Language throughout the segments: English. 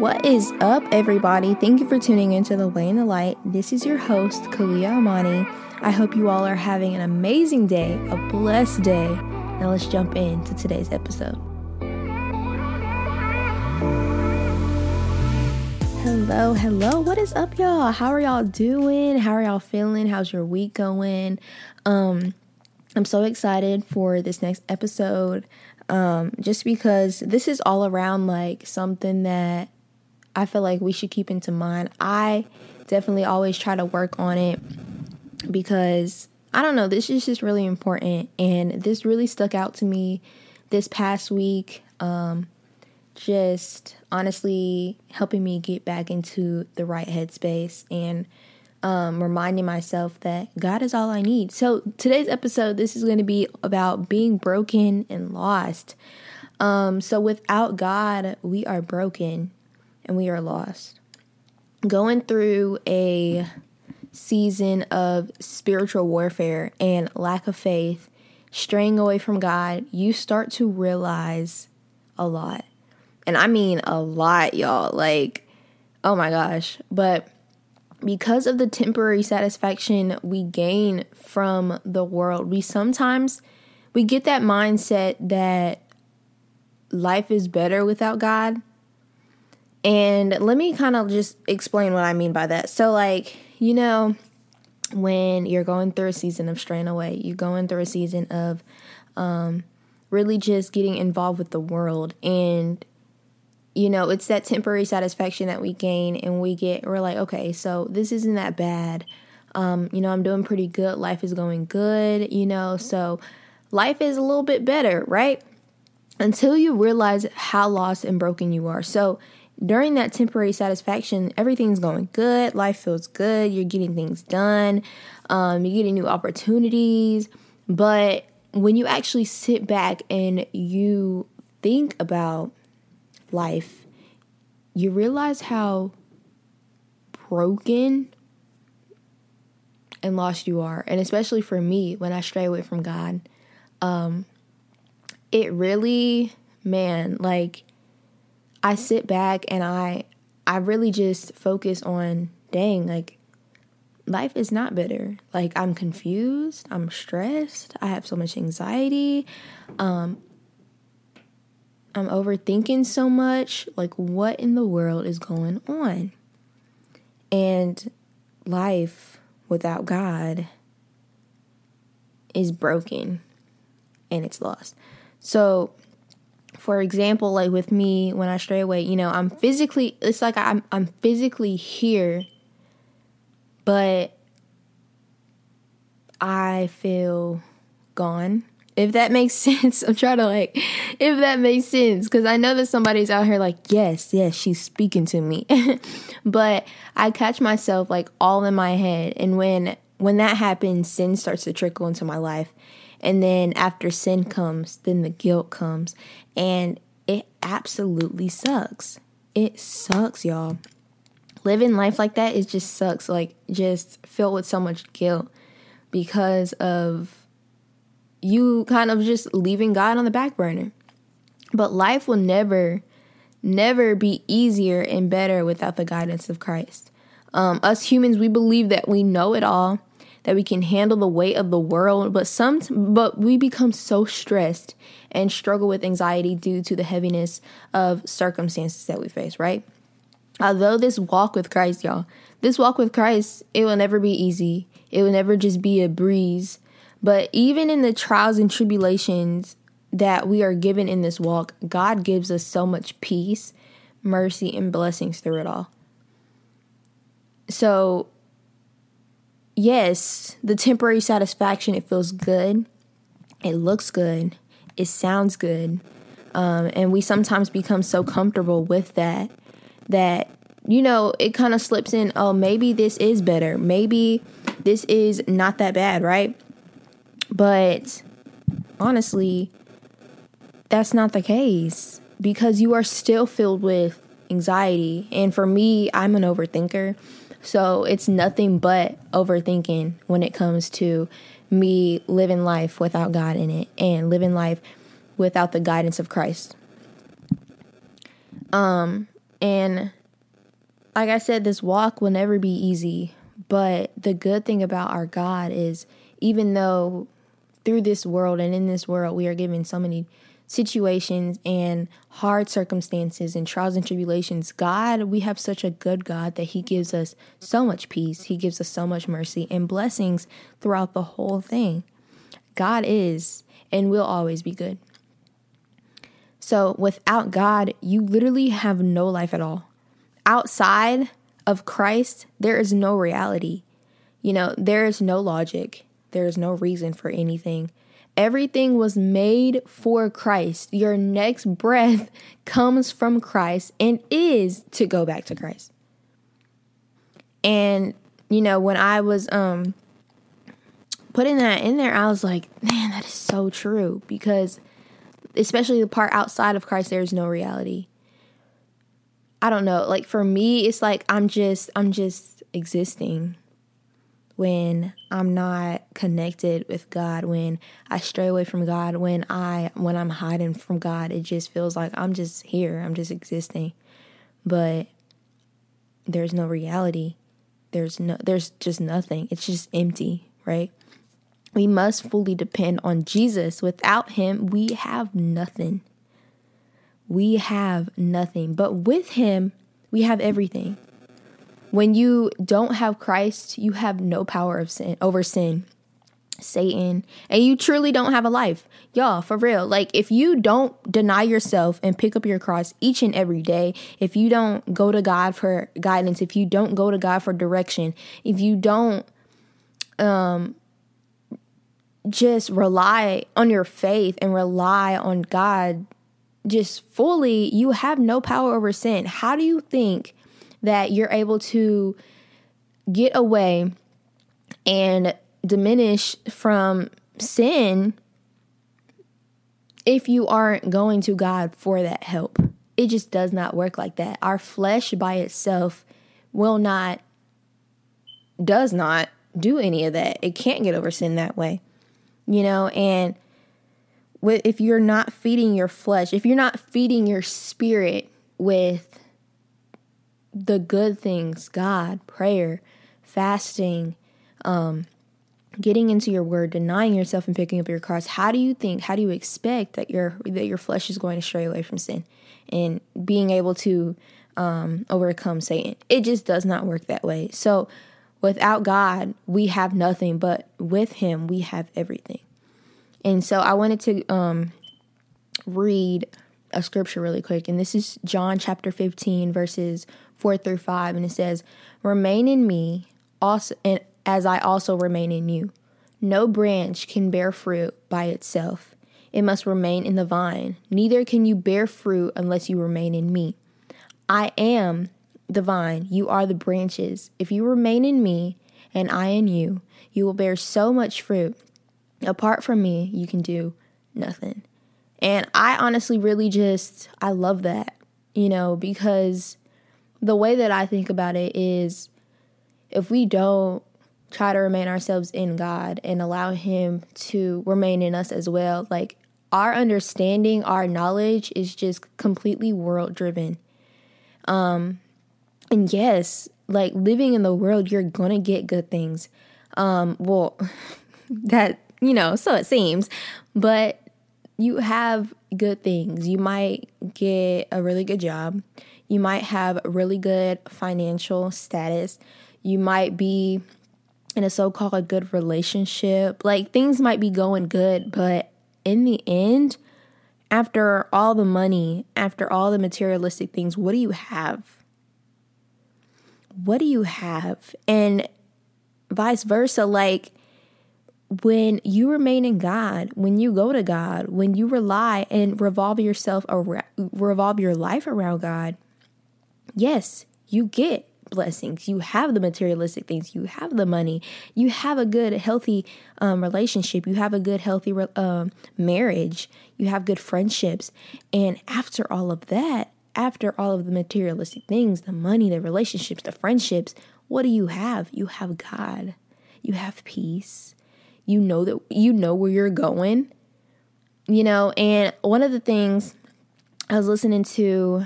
What is up, everybody? Thank you for tuning into The Way and the Light. This is your host, Caliyah Amanie. I hope you all are having an amazing day, a blessed day. Now let's jump into today's episode. Hello, hello. What is up, y'all? How are y'all doing? How are y'all feeling? How's your week going? Um, I'm so excited for this next episode. Um, just because this is all around like something that I feel like we should keep into mind. I definitely always try to work on it because I don't know, this is just really important. And this really stuck out to me this past week. Um, just honestly helping me get back into the right headspace and um, reminding myself that God is all I need. So, today's episode, this is going to be about being broken and lost. Um, so, without God, we are broken and we are lost. Going through a season of spiritual warfare and lack of faith, straying away from God, you start to realize a lot. And I mean a lot, y'all. Like, oh my gosh. But because of the temporary satisfaction we gain from the world, we sometimes we get that mindset that life is better without God. And let me kind of just explain what I mean by that. So like, you know, when you're going through a season of straying away, you're going through a season of um really just getting involved with the world and you know, it's that temporary satisfaction that we gain and we get, we're like, okay, so this isn't that bad. Um, you know, I'm doing pretty good. Life is going good, you know, so life is a little bit better, right? Until you realize how lost and broken you are. So, during that temporary satisfaction, everything's going good. Life feels good. You're getting things done. Um, you're getting new opportunities. But when you actually sit back and you think about life, you realize how broken and lost you are. And especially for me, when I stray away from God, um, it really, man, like I sit back and I I really just focus on dang, like life is not better. Like I'm confused, I'm stressed, I have so much anxiety. Um I'm overthinking so much. Like, what in the world is going on? And life without God is broken and it's lost. So, for example, like with me when I stray away, you know, I'm physically it's like I'm I'm physically here, but I feel gone if that makes sense, I'm trying to like, if that makes sense, because I know that somebody's out here like, yes, yes, she's speaking to me. but I catch myself like all in my head. And when, when that happens, sin starts to trickle into my life. And then after sin comes, then the guilt comes. And it absolutely sucks. It sucks, y'all. Living life like that, it just sucks. Like, just filled with so much guilt because of you kind of just leaving God on the back burner. But life will never, never be easier and better without the guidance of Christ. Um, us humans, we believe that we know it all, that we can handle the weight of the world, but some, but we become so stressed and struggle with anxiety due to the heaviness of circumstances that we face. Right? Although this walk with Christ, y'all, this walk with Christ, it will never be easy. It will never just be a breeze. But even in the trials and tribulations that we are given in this walk, God gives us so much peace, mercy, and blessings through it all. So, yes, the temporary satisfaction, it feels good, it looks good, it sounds good. Um, and we sometimes become so comfortable with that that you know it kind of slips in oh maybe this is better maybe this is not that bad right but honestly, that's not the case because you are still filled with anxiety. And for me, I'm an overthinker. So it's nothing but overthinking when it comes to me living life without God in it and living life without the guidance of Christ. Um And like I said, this walk will never be easy. But the good thing about our God is even though through this world and in this world we are given so many situations and hard circumstances and trials and tribulations, God, we have such a good God that He gives us so much peace. He gives us so much mercy and blessings throughout the whole thing. God is and will always be good. So without God, you literally have no life at all. Outside of Christ, there is no reality. You know, there is no logic, there is no reason for anything. Everything was made for Christ. Your next breath comes from Christ and is to go back to Christ. And you know, when I was um putting that in there, I was like, man, that is so true because especially the part outside of Christ there is no reality. I don't know, like for me it's like I'm just I'm just existing when I'm not connected with God, when I stray away from God, when I when I'm hiding from God, it just feels like I'm just here, I'm just existing. But there's no reality. There's no there's just nothing. It's just empty, right? We must fully depend on Jesus. Without him, we have nothing. We have nothing. But with him, we have everything. When you don't have Christ, you have no power of sin over sin, Satan, and you truly don't have a life. Y'all, for real. Like if you don't deny yourself and pick up your cross each and every day, if you don't go to God for guidance, if you don't go to God for direction, if you don't um just rely on your faith and rely on God just fully, you have no power over sin. How do you think that you're able to get away and diminish from sin if you aren't going to God for that help. It just does not work like that. Our flesh by itself will not, does not do any of that. It can't get over sin that way, you know, and if you're not feeding your flesh, if you're not feeding your spirit with the good things God, prayer, fasting, um, getting into your word, denying yourself and picking up your cross, how do you think, how do you expect that your that your flesh is going to stray away from sin and being able to um, overcome Satan? It just does not work that way. So without God, we have nothing, but with him we have everything. And so I wanted to um, read a scripture really quick, and this is John chapter 15, verses 4 through 5, and it says, Remain in me, also, and as I also remain in you. No branch can bear fruit by itself. It must remain in the vine. Neither can you bear fruit unless you remain in me. I am the vine, you are the branches. If you remain in me and I in you, you will bear so much fruit. Apart from me, you can do nothing. And I honestly really just, I love that, you know, because the way that I think about it is if we don't try to remain ourselves in God and allow Him to remain in us as well, like our understanding, our knowledge is just completely world driven. Um, and yes, like living in the world, you're gonna get good things. Um, well, that you know, so it seems, but you have good things. You might get a really good job. You might have really good financial status. You might be in a so called good relationship. Like things might be going good, but in the end, after all the money, after all the materialistic things, what do you have? What do you have? And vice versa, like when you remain in God, when you go to God, when you rely and revolve yourself around, revolve your life around God, yes, you get blessings. You have the materialistic things. You have the money. You have a good, healthy um, relationship. You have a good, healthy uh, marriage. You have good friendships. And after all of that, after all of the materialistic things, the money, the relationships, the friendships, what do you have? You have God. You have peace you know that you know where you're going you know and one of the things i was listening to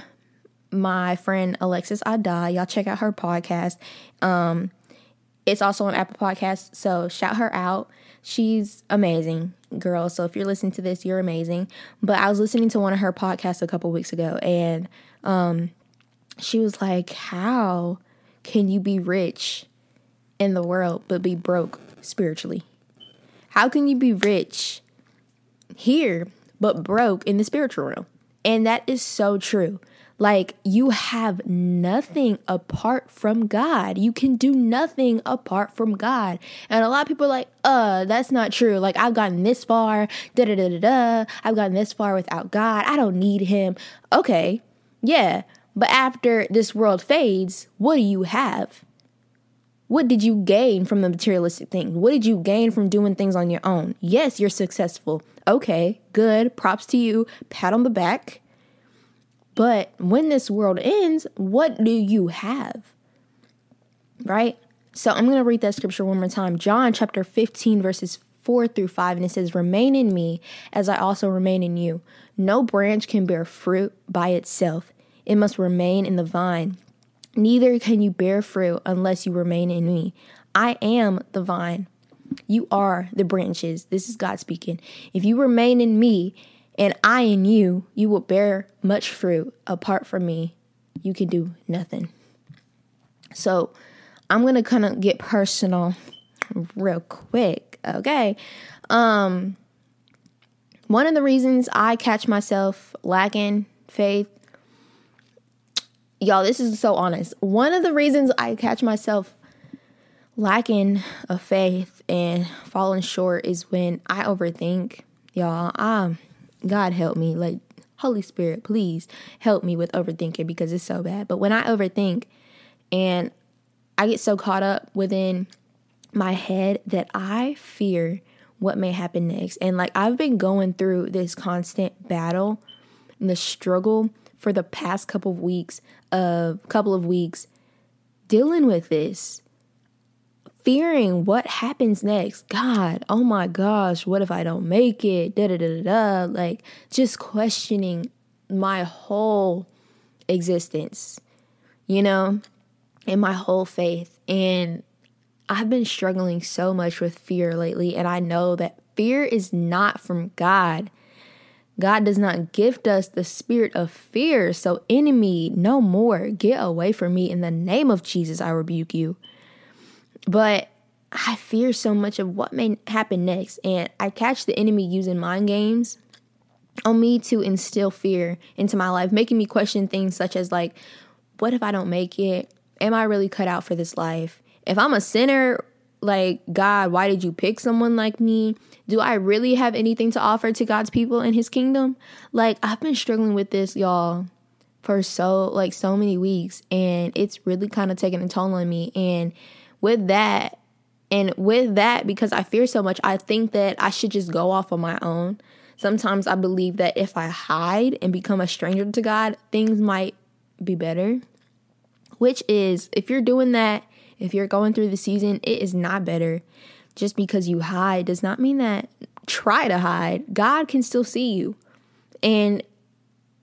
my friend Alexis Ada. Y'all check out her podcast. Um, it's also on Apple Podcasts, so shout her out. She's amazing, girl. So if you're listening to this, you're amazing. But I was listening to one of her podcasts a couple weeks ago, and um, she was like, "How can you be rich in the world but be broke spiritually? How can you be rich here but broke in the spiritual realm?" And that is so true. Like, you have nothing apart from God. You can do nothing apart from God. And a lot of people are like, uh, that's not true. Like, I've gotten this far, da da da da da. I've gotten this far without God. I don't need Him. Okay, yeah. But after this world fades, what do you have? What did you gain from the materialistic thing? What did you gain from doing things on your own? Yes, you're successful. Okay, good. Props to you. Pat on the back. But when this world ends, what do you have? Right? So I'm going to read that scripture one more time. John chapter 15, verses 4 through 5. And it says, Remain in me as I also remain in you. No branch can bear fruit by itself, it must remain in the vine. Neither can you bear fruit unless you remain in me. I am the vine. You are the branches. This is God speaking. If you remain in me and I in you, you will bear much fruit. Apart from me, you can do nothing. So I'm going to kind of get personal real quick. Okay. Um, one of the reasons I catch myself lacking faith, y'all, this is so honest. One of the reasons I catch myself lacking of faith and falling short is when I overthink. Y'all, I'm God help me. Like, Holy Spirit, please help me with overthinking because it's so bad. But when I overthink and I get so caught up within my head that I fear what may happen next. And like, I've been going through this constant battle and the struggle for the past couple of weeks, uh, couple of weeks, dealing with this fearing what happens next. God, oh my gosh, what if I don't make it? Da da da da. Like just questioning my whole existence, you know, and my whole faith. And I've been struggling so much with fear lately, and I know that fear is not from God. God does not gift us the spirit of fear. So, enemy, no more. Get away from me. In the name of Jesus, I rebuke you. But I fear so much of what may happen next, and I catch the enemy using mind games on me to instill fear into my life, making me question things such as like, what if I don't make it? Am I really cut out for this life? If I'm a sinner, like God, why did you pick someone like me? Do I really have anything to offer to God's people in his kingdom? Like I've been struggling with this, y'all, for so like so many weeks and it's really kind of taking a toll on me and with that, and with that, because I fear so much, I think that I should just go off on my own. Sometimes I believe that if I hide and become a stranger to God, things might be better. Which is, if you're doing that, if you're going through the season, it is not better. Just because you hide does not mean that try to hide. God can still see you. And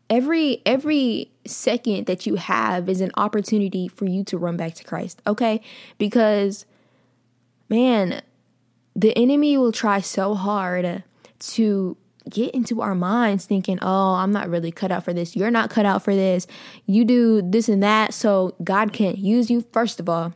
every every second that you have is an opportunity for you to run back to Christ, okay? Because, man, the enemy will try so hard to get into our minds thinking, oh, I'm not really cut out for this. You're not cut out for this. You do this and that, so God can't use you. First of all,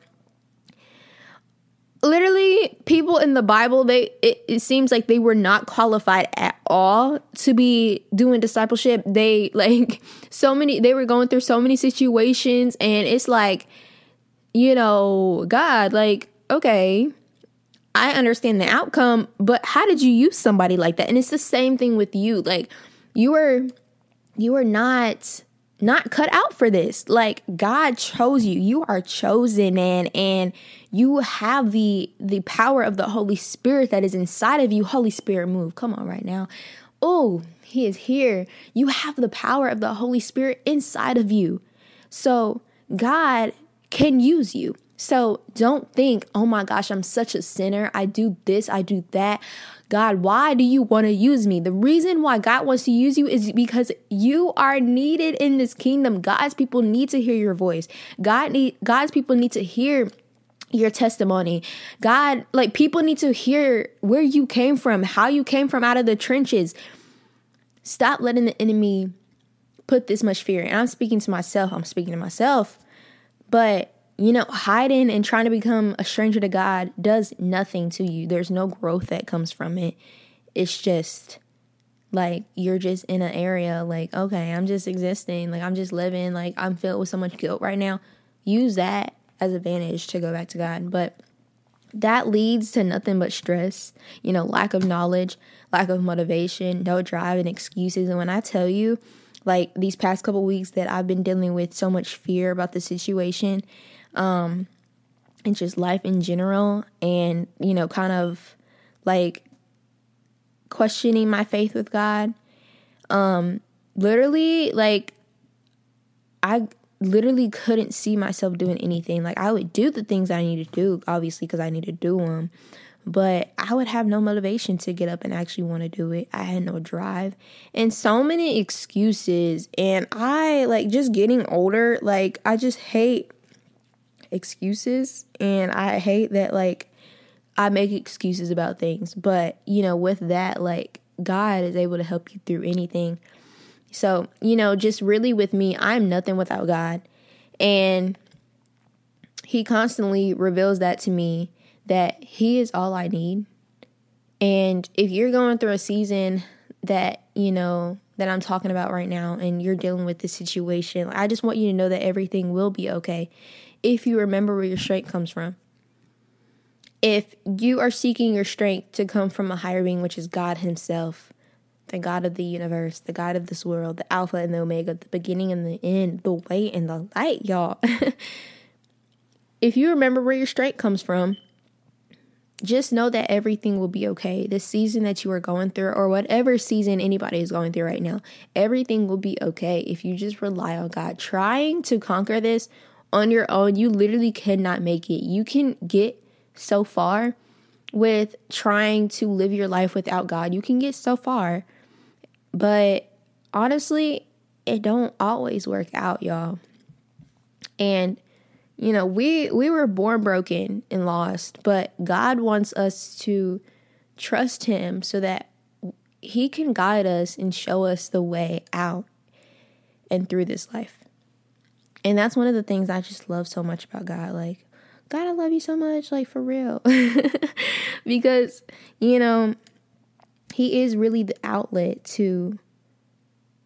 literally people in the bible they it, it, seems like they were not qualified at all to be doing discipleship. They like so many they were going through so many situations and it's like you know god like okay i understand the outcome but how did you use somebody like that? And it's the same thing with you. Like you were you were not not cut out for this. Like God chose you. You are chosen and and you have the the power of the Holy Spirit that is inside of you. Holy Spirit move. Come on right now. Oh, he is here. You have the power of the Holy Spirit inside of you. So God can use you. So don't think, oh my gosh, I'm such a sinner. I do this, I do that. God, why do you want to use me? The reason why God wants to use you is because you are needed in this kingdom. God's people need to hear your voice. God need God's people need to hear your testimony. God, like people need to hear where you came from, how you came from out of the trenches. Stop letting the enemy put this much fear. And I'm speaking to myself. I'm speaking to myself. But you know, hiding and trying to become a stranger to God does nothing to you. There's no growth that comes from it. It's just like you're just in an area like, okay, I'm just existing. Like I'm just living. Like I'm filled with so much guilt right now. Use that as advantage to go back to God. But that leads to nothing but stress, you know, lack of knowledge, lack of motivation, no drive and excuses. And when I tell you, like these past couple weeks that I've been dealing with so much fear about the situation, um, and just life in general, and you know, kind of like questioning my faith with God. Um, literally, like I literally couldn't see myself doing anything. Like I would do the things I need to do, obviously, because I need to do them. But I would have no motivation to get up and actually want to do it. I had no drive and so many excuses. And I like just getting older, like I just hate excuses and I hate that like I make excuses about things. But, you know, with that, like God is able to help you through anything. So, you know, just really with me, I'm nothing without God. And He constantly reveals that to me that He is all I need. And if you're going through a season that, you know, that I'm talking about right now and you're dealing with this situation, I just want you to know that everything will be okay if you remember where your strength comes from. If you are seeking your strength to come from a higher being, which is God Himself, the God of the universe, the God of this world, the Alpha and the Omega, the beginning and the end, the way and the light, y'all. if you remember where your strength comes from, just know that everything will be okay. The season that you are going through, or whatever season anybody is going through right now, everything will be okay if you just rely on God. Trying to conquer this on your own, you literally cannot make it. You can get so far with trying to live your life without God. You can get so far. But honestly, it don't always work out, y'all. And you know, we we were born broken and lost, but God wants us to trust him so that he can guide us and show us the way out and through this life. And that's one of the things I just love so much about God. Like, God, I love you so much, like for real. because, you know, He is really the outlet to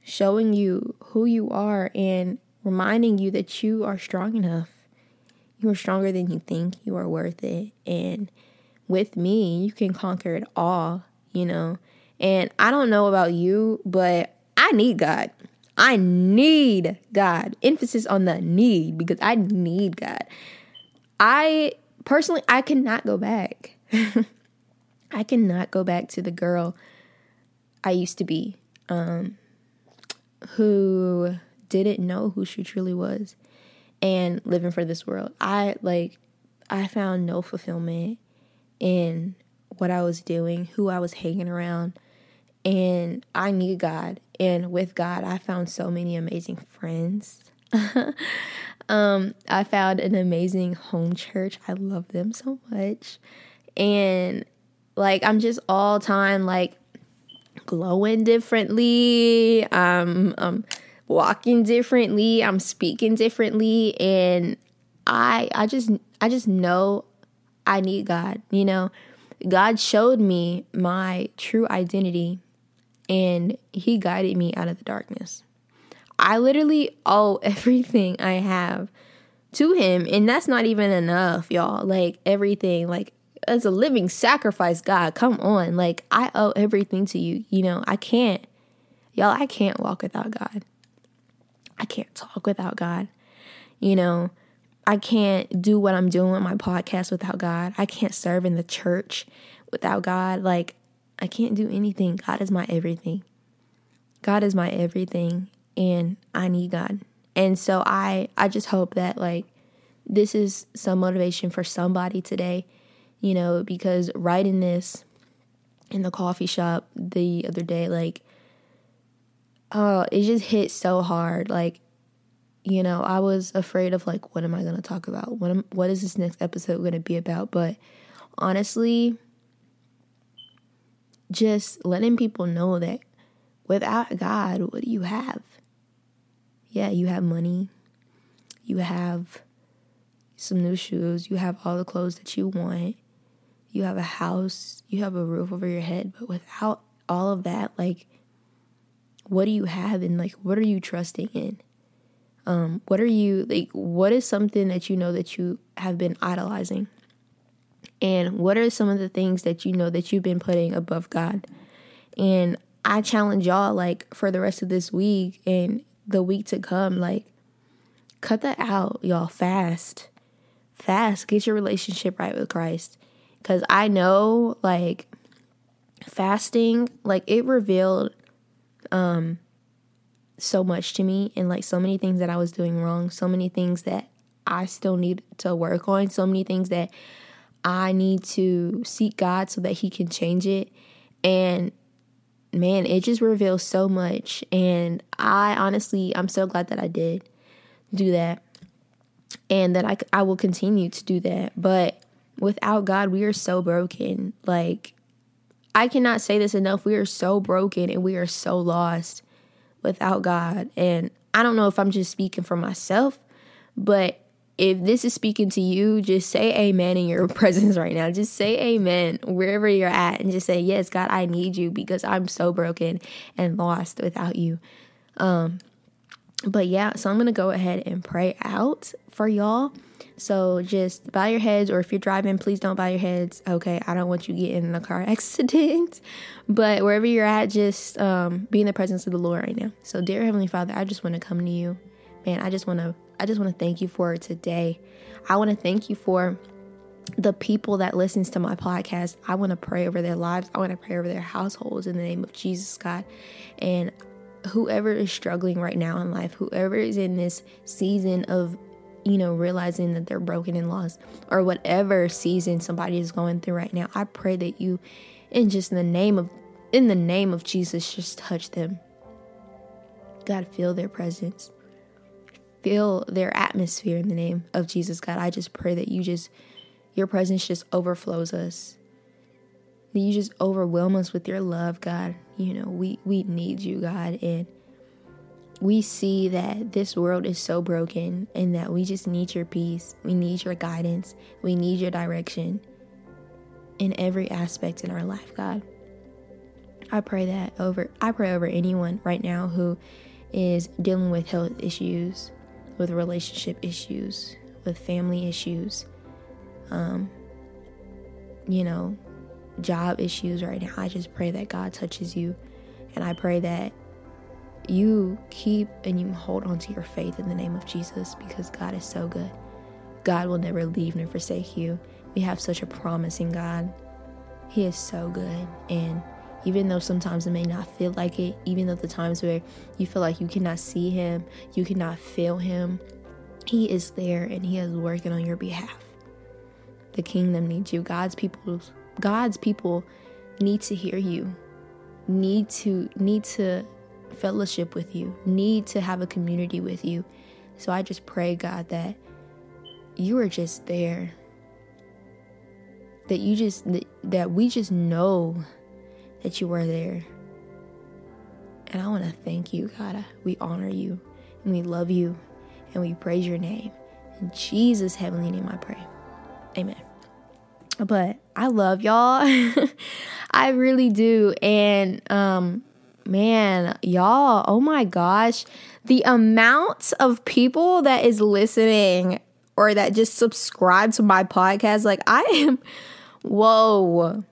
showing you who you are and reminding you that you are strong enough. You are stronger than you think. You are worth it. And with me, you can conquer it all, you know. And I don't know about you, but I need God. I need God. Emphasis on the need because I need God. I personally, I cannot go back. I cannot go back to the girl I used to be, um, who didn't know who she truly was and living for this world. I like, I found no fulfillment in what I was doing, who I was hanging around, and I need God. And with God, I found so many amazing friends. um, I found an amazing home church. I love them so much. And like I'm just all time like glowing differently. I'm walking differently. I'm speaking differently and I I just I just know I need God, you know. God showed me my true identity and he guided me out of the darkness. I literally owe everything I have to him, and that's not even enough, y'all. Like everything, like as a living sacrifice, God, come on. Like I owe everything to you. You know, I can't, y'all, I can't walk without God. I can't talk without God. You know, I can't do what I'm doing with my podcast without God. I can't serve in the church without God. Like I can't do anything. God is my everything. God is my everything and I need God. And so I I just hope that like this is some motivation for somebody today, you know, because writing this in the coffee shop the other day, like, oh, it just hit so hard. Like, you know, I was afraid of like, what am I going to talk about? What am, what is this next episode going to be about? But honestly, just letting people know that without God, what do you have? Yeah, you have money. You have some new shoes. You have all the clothes that you want. You have a house. You have a roof over your head. But without all of that, like, what do you have and like, what are you trusting in? Um, what are you like? What is something that you know that you have been idolizing? And what are some of the things that you know that you've been putting above God? And I challenge y'all, like, for the rest of this week and the week to come, like, cut that out, y'all, fast. Fast. Get your relationship right with Christ. Because I know, like, fasting, like, it revealed um so much to me and like so many things that I was doing wrong, so many things that I still need to work on, so many things that I need to seek God so that He can change it. And man, it just reveals so much. And I honestly, I'm so glad that I did do that and that I, I will continue to do that. But without God, we are so broken. Like, I cannot say this enough. We are so broken and we are so lost without God. And I don't know if I'm just speaking for myself, but if this is speaking to you, just say amen in your presence right now. Just say amen wherever you're at and just say, Yes, God, I need you because I'm so broken and lost without you. Um, but yeah, so I'm gonna go ahead and pray out for y'all. So just bow your heads, or if you're driving, please don't bow your heads. Okay, I don't want you getting in a car accident. But wherever you're at, just um, be in the presence of the Lord right now. So, dear Heavenly Father, I just want to come to you, man. I just want to, I just want to thank you for today. I want to thank you for the people that listens to my podcast. I want to pray over their lives. I want to pray over their households in the name of Jesus, God. And whoever is struggling right now in life, whoever is in this season of you know, realizing that they're broken and lost, or whatever season somebody is going through right now. I pray that you, in just the name of, in the name of Jesus, just touch them. God, feel their presence, feel their atmosphere in the name of Jesus. God, I just pray that you just, your presence just overflows us. That you just overwhelm us with your love, God. You know, we we need you, God, and we see that this world is so broken and that we just need your peace. We need your guidance. We need your direction in every aspect in our life, God. I pray that over I pray over anyone right now who is dealing with health issues, with relationship issues, with family issues, um, you know, job issues right now. I just pray that God touches you. And I pray that you keep and you hold on to your faith in the name of Jesus because God is so good. God will never leave nor forsake you. We have such a promising God. He is so good. And even though sometimes it may not feel like it, even though the times where you feel like you cannot see Him, you cannot feel Him, He is there and He is working on your behalf. The kingdom needs you. God's people God's people need to hear you. Need to need to fellowship with you, need to have a community with you. So I just pray, God, that you are just there. That you just, that we just know that you were there. And I want to thank you, God. We honor you and we love you and we praise your name. In Jesus' heavenly name, I pray. Amen. But I love y'all. I really do. And um, man, y'all, oh my gosh, the amount of people that is listening or that just subscribe to my podcast, like I am, whoa,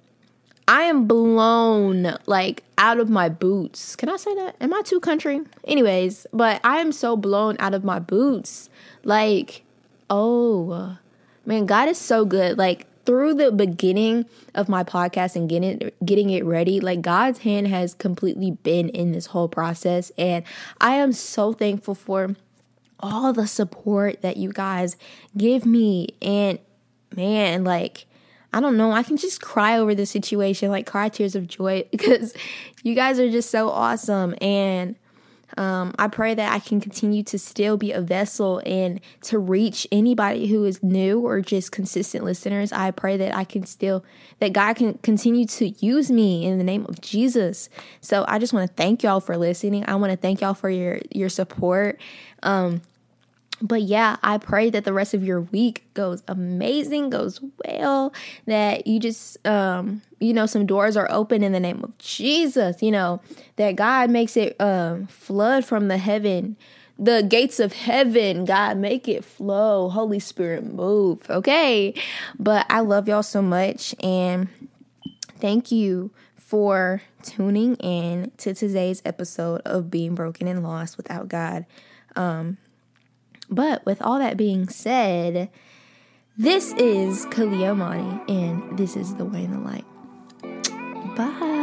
I am blown like out of my boots. Can I say that? Am I too country? Anyways, but I am so blown out of my boots. Like, oh man, God is so good. Like, through the beginning of my podcast and getting it, getting it ready, like God's hand has completely been in this whole process. And I am so thankful for all the support that you guys give me. And man, like, I don't know, I can just cry over the situation, like cry tears of joy because you guys are just so awesome. And um, I pray that I can continue to still be a vessel and to reach anybody who is new or just consistent listeners. I pray that I can still, that God can continue to use me in the name of Jesus. So I just want to thank y'all for listening. I want to thank y'all for your, your support. Um, but yeah, I pray that the rest of your week goes amazing, goes well, that you just, um, you know, some doors are open in the name of Jesus, you know, that God makes it um, flood from the heaven, the gates of heaven. God, make it flow. Holy Spirit, move. Okay. But I love y'all so much. And thank you for tuning in to today's episode of Being Broken and Lost Without God. Um, but with all that being said, this is Caliyah Amanie, and this is The Way and the Light. Bye.